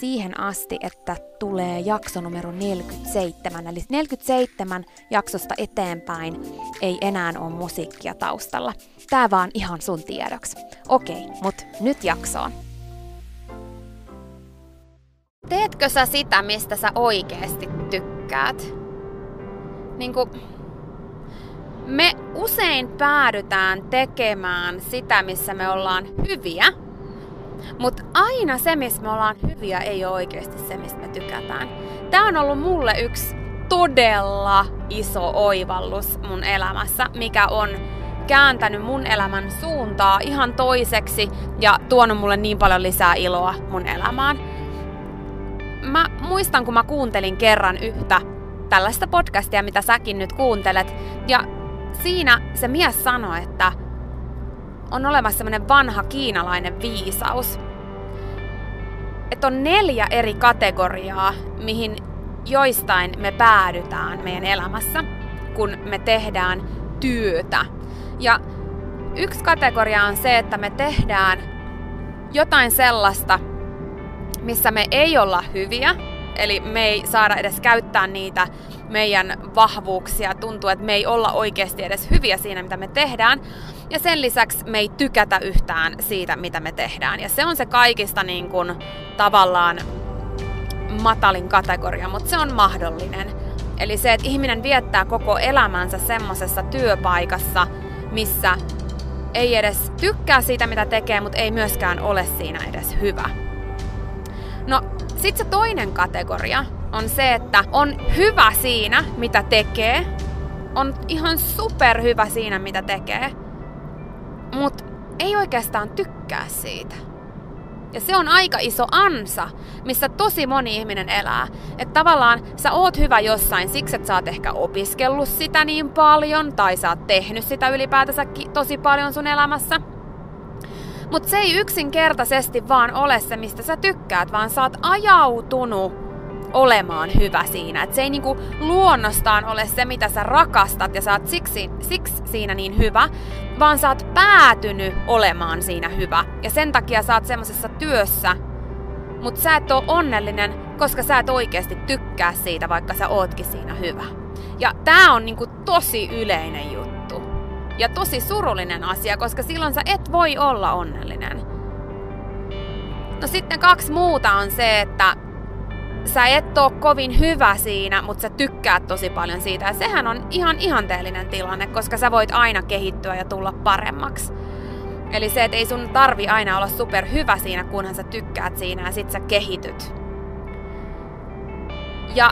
siihen asti, että tulee jakso numero 47. Eli 47 jaksosta eteenpäin ei enää ole musiikkia taustalla. Tää vaan ihan sun tiedoksi. Okei, mut nyt jaksoon. Teetkö sä sitä, mistä sä oikeasti tykkäät? Niinku, me usein päädytään tekemään sitä, missä me ollaan hyviä, mutta aina se, missä me ollaan hyviä, ei ole oikeasti se, mistä me tykätään. Tämä on ollut mulle yksi todella iso oivallus mun elämässä, mikä on kääntänyt mun elämän suuntaa ihan toiseksi ja tuonut mulle niin paljon lisää iloa mun elämään. Mä muistan, kun mä kuuntelin kerran yhtä tällaista podcastia, mitä säkin nyt kuuntelet, ja siinä se mies sanoi, että on olemassa semmoinen vanha kiinalainen viisaus, että on neljä eri kategoriaa, mihin joistain me päädytään meidän elämässä, kun me tehdään työtä. Ja yksi kategoria on se, että me tehdään jotain sellaista, missä me ei olla hyviä, eli me ei saada edes käyttää niitä meidän vahvuuksia, tuntuu, että me ei olla oikeasti edes hyviä siinä, mitä me tehdään. Ja sen lisäksi me ei tykätä yhtään siitä, mitä me tehdään. Ja se on se kaikista niin kuin, tavallaan matalin kategoria, mutta se on mahdollinen. Eli se, että ihminen viettää koko elämänsä semmoisessa työpaikassa, missä ei edes tykkää siitä, mitä tekee, mutta ei myöskään ole siinä edes hyvä. No, sitten se toinen kategoria on se, että on hyvä siinä, mitä tekee, on ihan super hyvä siinä, mitä tekee, mutta ei oikeastaan tykkää siitä. Ja se on aika iso ansa, missä tosi moni ihminen elää. Että tavallaan sä oot hyvä jossain siksi, että sä oot ehkä opiskellut sitä niin paljon, tai sä oot tehnyt sitä ylipäätänsä tosi paljon sun elämässä. Mutta se ei yksinkertaisesti vaan ole se, mistä sä tykkäät, vaan sä oot ajautunut olemaan hyvä siinä. Et se ei niinku luonnostaan ole se, mitä sä rakastat ja sä oot siksi, siksi siinä niin hyvä, vaan sä oot päätynyt olemaan siinä hyvä. Ja sen takia sä oot semmoisessa työssä, mutta sä et oo onnellinen, koska sä et oikeasti tykkää siitä, vaikka sä ootkin siinä hyvä. Ja tää on niinku tosi yleinen juttu. Ja tosi surullinen asia, koska silloin sä et voi olla onnellinen. No sitten kaksi muuta on se, että sä et oo kovin hyvä siinä, mutta sä tykkäät tosi paljon siitä. Ja sehän on ihan ihanteellinen tilanne, koska sä voit aina kehittyä ja tulla paremmaksi. Eli se, että ei sun tarvi aina olla super hyvä siinä, kunhan sä tykkäät siinä ja sit sä kehityt. Ja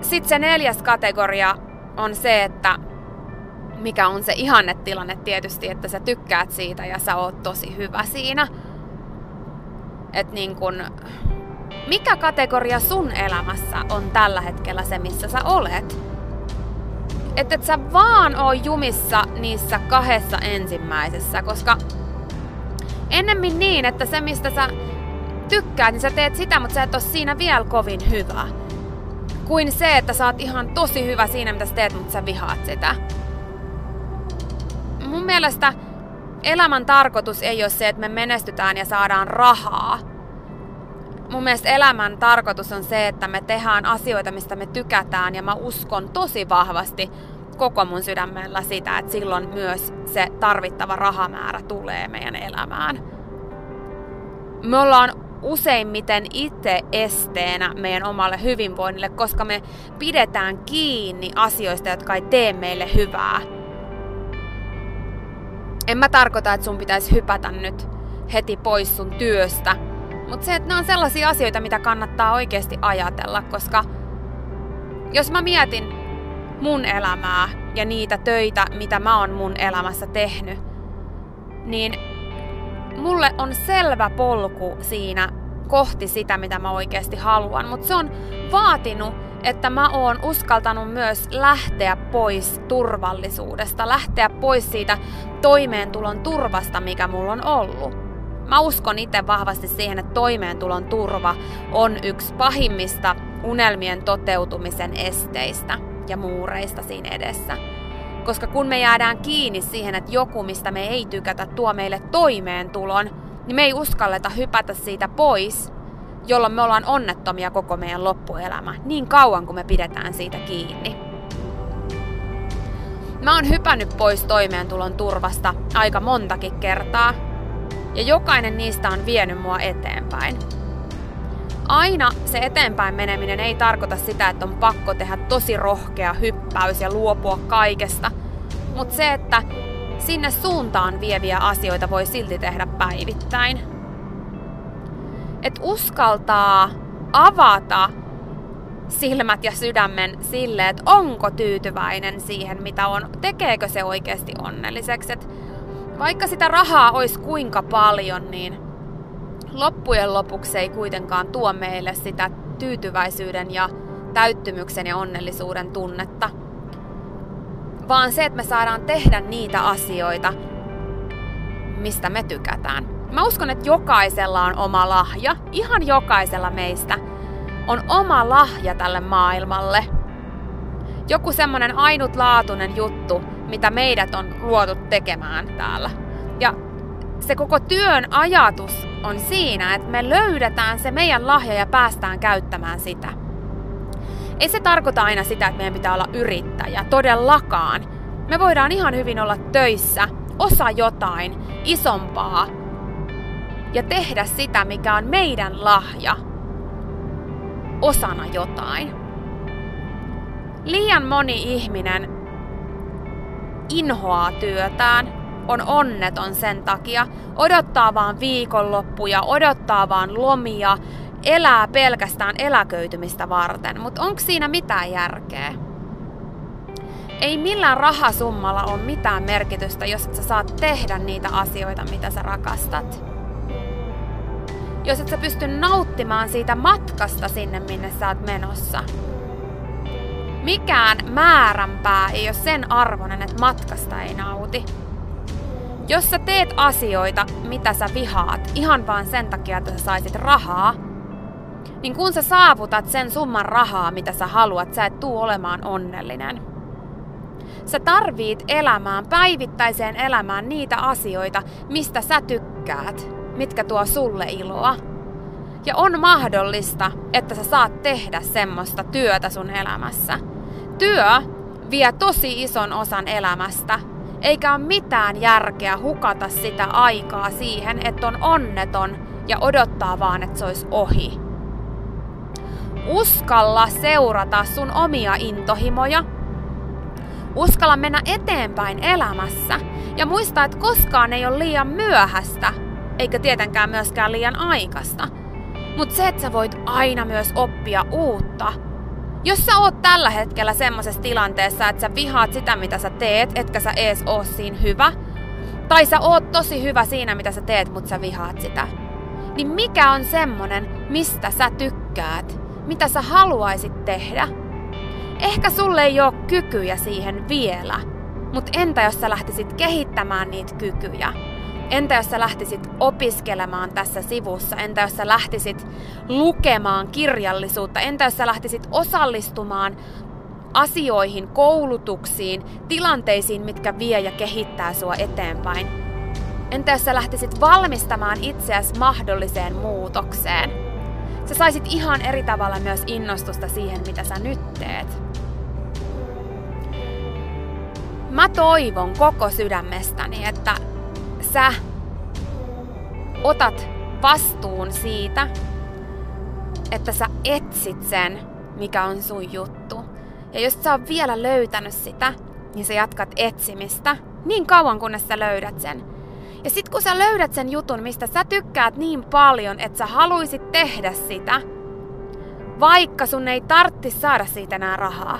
sit se neljäs kategoria on se, että mikä on se ihannetilanne tietysti, että sä tykkäät siitä ja sä oot tosi hyvä siinä. Et niin kun, mikä kategoria sun elämässä on tällä hetkellä se, missä sä olet? Että et sä vaan oo jumissa niissä kahdessa ensimmäisessä, koska ennemmin niin, että se mistä sä tykkäät, niin sä teet sitä, mutta sä et oo siinä vielä kovin hyvä. Kuin se, että sä oot ihan tosi hyvä siinä, mitä sä teet, mutta sä vihaat sitä. Mun mielestä elämän tarkoitus ei ole se, että me menestytään ja saadaan rahaa. Mun mielestä elämän tarkoitus on se, että me tehdään asioita, mistä me tykätään ja mä uskon tosi vahvasti koko mun sydämellä sitä, että silloin myös se tarvittava rahamäärä tulee meidän elämään. Me ollaan useimmiten itse esteenä meidän omalle hyvinvoinnille, koska me pidetään kiinni asioista, jotka ei tee meille hyvää. En mä tarkoita, että sun pitäisi hypätä nyt heti pois sun työstä, mutta se, että ne on sellaisia asioita, mitä kannattaa oikeasti ajatella, koska jos mä mietin mun elämää ja niitä töitä, mitä mä oon mun elämässä tehnyt, niin mulle on selvä polku siinä kohti sitä, mitä mä oikeasti haluan, mutta se on vaatinut, että mä oon uskaltanut myös lähteä pois turvallisuudesta, lähteä pois siitä toimeentulon turvasta, mikä mulla on ollut. Mä uskon itse vahvasti siihen, että toimeentulon turva on yksi pahimmista unelmien toteutumisen esteistä ja muureista siinä edessä. Koska kun me jäädään kiinni siihen, että joku, mistä me ei tykätä, tuo meille toimeentulon, niin me ei uskalleta hypätä siitä pois, jolloin me ollaan onnettomia koko meidän loppuelämä, niin kauan kuin me pidetään siitä kiinni. Mä oon hypännyt pois toimeentulon turvasta aika montakin kertaa, ja jokainen niistä on vienyt mua eteenpäin. Aina se eteenpäin meneminen ei tarkoita sitä, että on pakko tehdä tosi rohkea hyppäys ja luopua kaikesta, mutta se, että sinne suuntaan vieviä asioita voi silti tehdä päivittäin. Et uskaltaa avata silmät ja sydämen sille, että onko tyytyväinen siihen, mitä on, tekeekö se oikeasti onnelliseksi. Et vaikka sitä rahaa olisi kuinka paljon, niin loppujen lopuksi ei kuitenkaan tuo meille sitä tyytyväisyyden ja täyttymyksen ja onnellisuuden tunnetta. Vaan se, että me saadaan tehdä niitä asioita, mistä me tykätään. Mä uskon, että jokaisella on oma lahja, ihan jokaisella meistä on oma lahja tälle maailmalle. Joku semmonen ainutlaatuinen juttu, mitä meidät on luotu tekemään täällä. Ja se koko työn ajatus on siinä, että me löydetään se meidän lahja ja päästään käyttämään sitä. Ei se tarkoita aina sitä, että meidän pitää olla yrittäjä, todellakaan. Me voidaan ihan hyvin olla töissä, osa jotain isompaa ja tehdä sitä, mikä on meidän lahja, osana jotain. Liian moni ihminen inhoaa työtään, on onneton sen takia, odottaa vaan viikonloppuja, odottaa vaan lomia, elää pelkästään eläköitymistä varten, mutta onko siinä mitään järkeä? Ei millään rahasummalla ole mitään merkitystä, jos et sä saat tehdä niitä asioita, mitä sä rakastat. Jos et sä pysty nauttimaan siitä matkasta sinne, minne sä oot menossa. Mikään määränpää ei ole sen arvoinen, että matkasta ei nauti. Jos sä teet asioita, mitä sä vihaat, ihan vaan sen takia, että sä saisit rahaa, niin kun sä saavutat sen summan rahaa, mitä sä haluat, sä et tuu olemaan onnellinen. Sä tarvit elämään, päivittäiseen elämään niitä asioita, mistä sä tykkäät, mitkä tuo sulle iloa. Ja on mahdollista, että sä saat tehdä semmoista työtä sun elämässä. Työ vie tosi ison osan elämästä, eikä ole mitään järkeä hukata sitä aikaa siihen, että on onneton ja odottaa vaan, että se olisi ohi. Uskalla seurata sun omia intohimoja. Uskalla mennä eteenpäin elämässä ja muista, että koskaan ei ole liian myöhästä, eikä tietenkään myöskään liian aikasta. Mutta se, että sä voit aina myös oppia uutta. Jos sä oot tällä hetkellä semmoisessa tilanteessa, että sä vihaat sitä, mitä sä teet, etkä sä ees oo siinä hyvä, tai sä oot tosi hyvä siinä, mitä sä teet, mutta sä vihaat sitä, niin mikä on semmonen, mistä sä tykkäät? Mitä sä haluaisit tehdä? Ehkä sulle ei ole kykyjä siihen vielä, mutta entä jos sä lähtisit kehittämään niitä kykyjä? Entä jos sä lähtisit opiskelemaan tässä sivussa? Entä jos sä lähtisit lukemaan kirjallisuutta? Entä jos sä lähtisit osallistumaan asioihin, koulutuksiin, tilanteisiin, mitkä vie ja kehittää sua eteenpäin? Entä jos sä lähtisit valmistamaan itseäsi mahdolliseen muutokseen? Sä saisit ihan eri tavalla myös innostusta siihen, mitä sä nyt teet. Mä toivon koko sydämestäni, että sä otat vastuun siitä, että sä etsit sen, mikä on sun juttu. Ja jos sä oot vielä löytänyt sitä, niin sä jatkat etsimistä niin kauan, kunnes sä löydät sen. Ja sit kun sä löydät sen jutun, mistä sä tykkäät niin paljon, että sä haluisit tehdä sitä, vaikka sun ei tartti saada siitä enää rahaa,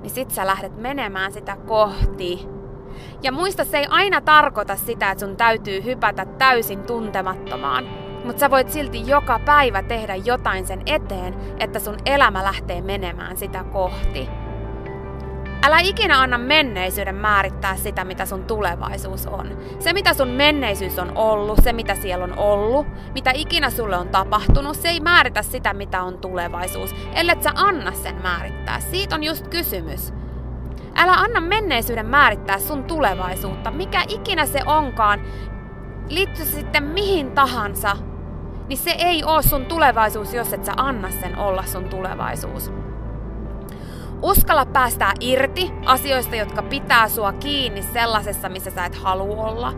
niin sit sä lähdet menemään sitä kohti ja muista, se ei aina tarkoita sitä, että sun täytyy hypätä täysin tuntemattomaan, mutta sä voit silti joka päivä tehdä jotain sen eteen, että sun elämä lähtee menemään sitä kohti. Älä ikinä anna menneisyyden määrittää sitä, mitä sun tulevaisuus on. Se, mitä sun menneisyys on ollut, se, mitä siellä on ollut, mitä ikinä sulle on tapahtunut, se ei määritä sitä, mitä on tulevaisuus, ellei sä anna sen määrittää. Siitä on just kysymys. Älä anna menneisyyden määrittää sun tulevaisuutta, mikä ikinä se onkaan, liittyy sitten mihin tahansa, niin se ei ole sun tulevaisuus, jos et sä anna sen olla sun tulevaisuus. Uskalla päästää irti asioista, jotka pitää sua kiinni sellaisessa, missä sä et halua olla.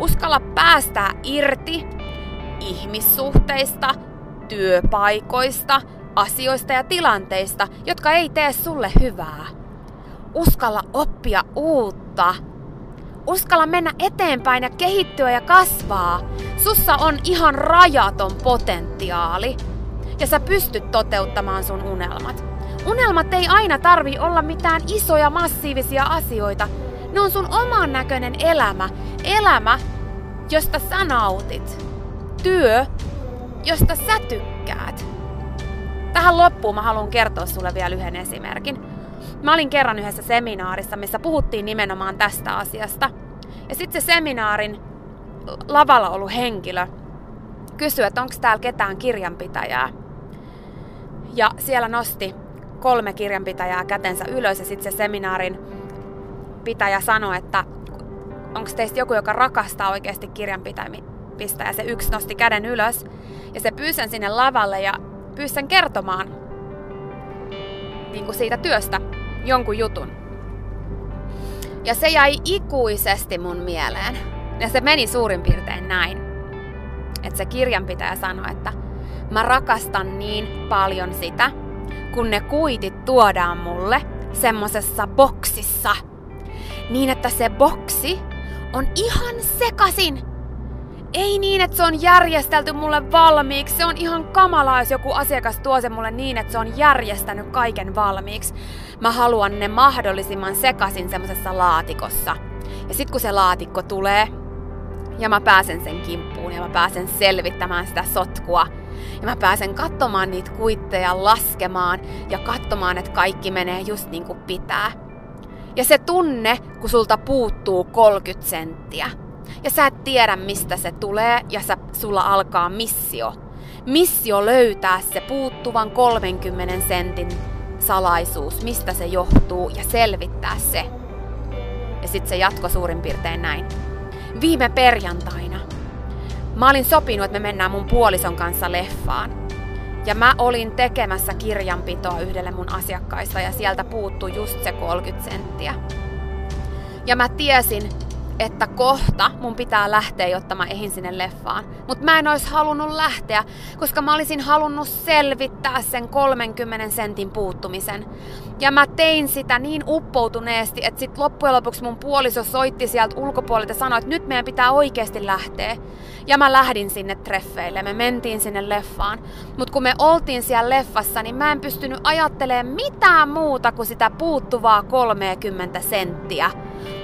Uskalla päästää irti ihmissuhteista, työpaikoista, asioista ja tilanteista, jotka ei tee sulle hyvää uskalla oppia uutta. Uskalla mennä eteenpäin ja kehittyä ja kasvaa. Sussa on ihan rajaton potentiaali. Ja sä pystyt toteuttamaan sun unelmat. Unelmat ei aina tarvi olla mitään isoja massiivisia asioita. Ne on sun oman näköinen elämä. Elämä, josta sä nautit. Työ, josta sä tykkäät. Tähän loppuun mä haluan kertoa sulle vielä yhden esimerkin. Mä olin kerran yhdessä seminaarissa, missä puhuttiin nimenomaan tästä asiasta. Ja sitten se seminaarin lavalla ollut henkilö kysyi, että onko täällä ketään kirjanpitäjää. Ja siellä nosti kolme kirjanpitäjää kätensä ylös ja sitten se seminaarin pitäjä sanoi, että onko teistä joku, joka rakastaa oikeasti kirjanpitämistä. Ja se yksi nosti käden ylös ja se pyysi sinne lavalle ja pyysi sen kertomaan niin kuin siitä työstä, jonkun jutun. Ja se jäi ikuisesti mun mieleen. Ja se meni suurin piirtein näin. Että se kirjanpitäjä sanoi, että mä rakastan niin paljon sitä, kun ne kuitit tuodaan mulle semmosessa boksissa. Niin, että se boksi on ihan sekasin ei niin, että se on järjestelty mulle valmiiksi. Se on ihan kamalaa, jos joku asiakas tuo sen mulle niin, että se on järjestänyt kaiken valmiiksi. Mä haluan ne mahdollisimman sekasin semmoisessa laatikossa. Ja sit kun se laatikko tulee, ja mä pääsen sen kimppuun ja mä pääsen selvittämään sitä sotkua. Ja mä pääsen katsomaan niitä kuitteja, laskemaan ja katsomaan, että kaikki menee just niin kuin pitää. Ja se tunne, kun sulta puuttuu 30 senttiä. Ja sä et tiedä, mistä se tulee, ja sä, sulla alkaa missio. Missio löytää se puuttuvan 30 sentin salaisuus, mistä se johtuu, ja selvittää se. Ja sitten se jatko suurin piirtein näin. Viime perjantaina mä olin sopinut, että me mennään mun puolison kanssa leffaan. Ja mä olin tekemässä kirjanpitoa yhdelle mun asiakkaista ja sieltä puuttui just se 30 senttiä. Ja mä tiesin, että kohta mun pitää lähteä, jotta mä ehin sinne leffaan. Mutta mä en olisi halunnut lähteä, koska mä olisin halunnut selvittää sen 30 sentin puuttumisen. Ja mä tein sitä niin uppoutuneesti, että sit loppujen lopuksi mun puoliso soitti sieltä ulkopuolelta ja sanoi, että nyt meidän pitää oikeasti lähteä. Ja mä lähdin sinne treffeille, me mentiin sinne leffaan. Mutta kun me oltiin siellä leffassa, niin mä en pystynyt ajattelemaan mitään muuta kuin sitä puuttuvaa 30 senttiä.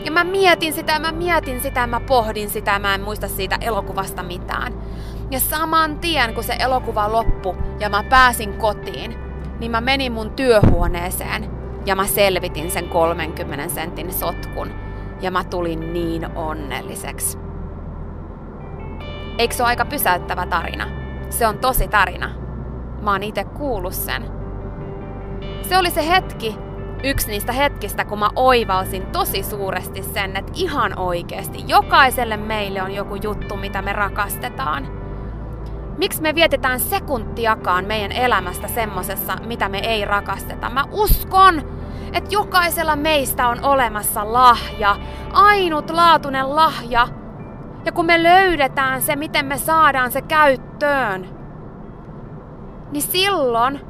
Ja mä mietin sitä, mä mietin sitä, mä pohdin sitä, mä en muista siitä elokuvasta mitään. Ja saman tien, kun se elokuva loppui ja mä pääsin kotiin, niin mä menin mun työhuoneeseen ja mä selvitin sen 30 sentin sotkun. Ja mä tulin niin onnelliseksi. Eikö se ole aika pysäyttävä tarina? Se on tosi tarina. Mä oon itse kuullut sen. Se oli se hetki, yksi niistä hetkistä, kun mä oivalsin tosi suuresti sen, että ihan oikeasti jokaiselle meille on joku juttu, mitä me rakastetaan. Miksi me vietetään sekuntiakaan meidän elämästä semmosessa, mitä me ei rakasteta? Mä uskon, että jokaisella meistä on olemassa lahja, ainutlaatuinen lahja. Ja kun me löydetään se, miten me saadaan se käyttöön, niin silloin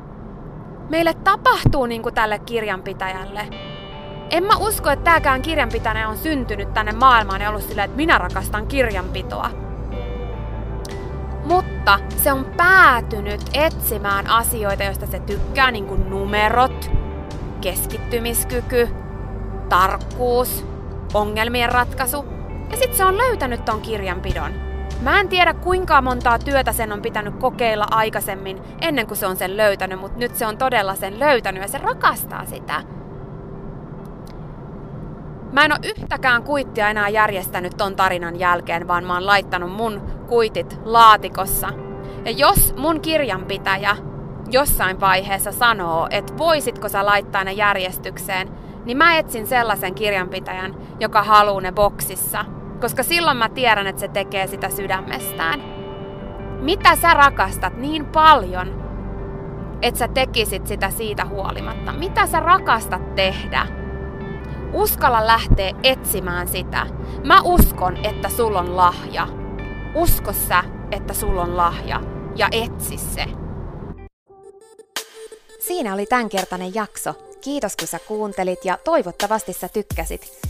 meille tapahtuu niin kuin tälle kirjanpitäjälle. En mä usko, että tääkään kirjanpitäjä on syntynyt tänne maailmaan ja ollut silleen, että minä rakastan kirjanpitoa. Mutta se on päätynyt etsimään asioita, joista se tykkää, niin kuin numerot, keskittymiskyky, tarkkuus, ongelmien ratkaisu. Ja sitten se on löytänyt ton kirjanpidon. Mä en tiedä kuinka montaa työtä sen on pitänyt kokeilla aikaisemmin ennen kuin se on sen löytänyt, mutta nyt se on todella sen löytänyt ja se rakastaa sitä. Mä en ole yhtäkään kuittia enää järjestänyt ton tarinan jälkeen, vaan mä oon laittanut mun kuitit laatikossa. Ja jos mun kirjanpitäjä jossain vaiheessa sanoo, että voisitko sä laittaa ne järjestykseen, niin mä etsin sellaisen kirjanpitäjän, joka haluaa ne boksissa – koska silloin mä tiedän, että se tekee sitä sydämestään. Mitä sä rakastat niin paljon, että sä tekisit sitä siitä huolimatta? Mitä sä rakastat tehdä? Uskalla lähteä etsimään sitä. Mä uskon, että sulla on lahja. Usko sä, että sulla on lahja ja etsi se. Siinä oli tämänkertainen jakso. Kiitos kun sä kuuntelit ja toivottavasti sä tykkäsit.